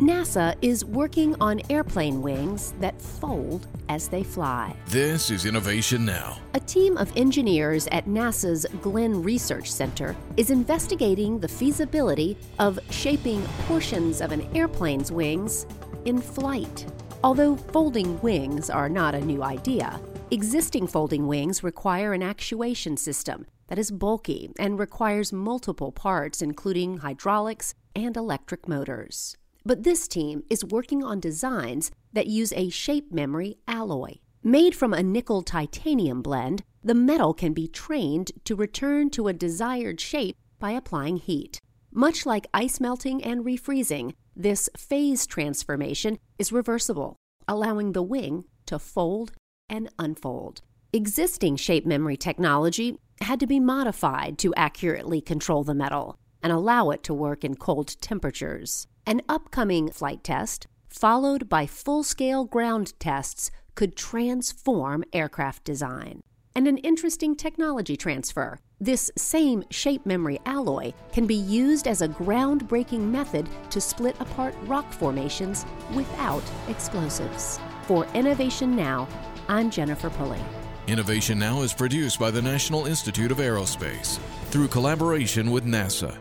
NASA is working on airplane wings that fold as they fly. This is Innovation Now. A team of engineers at NASA's Glenn Research Center is investigating the feasibility of shaping portions of an airplane's wings in flight. Although folding wings are not a new idea, existing folding wings require an actuation system that is bulky and requires multiple parts, including hydraulics and electric motors. But this team is working on designs that use a shape memory alloy. Made from a nickel titanium blend, the metal can be trained to return to a desired shape by applying heat. Much like ice melting and refreezing, this phase transformation is reversible, allowing the wing to fold and unfold. Existing shape memory technology had to be modified to accurately control the metal and allow it to work in cold temperatures. An upcoming flight test, followed by full scale ground tests, could transform aircraft design. And an interesting technology transfer. This same shape memory alloy can be used as a groundbreaking method to split apart rock formations without explosives. For Innovation Now, I'm Jennifer Pulley. Innovation Now is produced by the National Institute of Aerospace through collaboration with NASA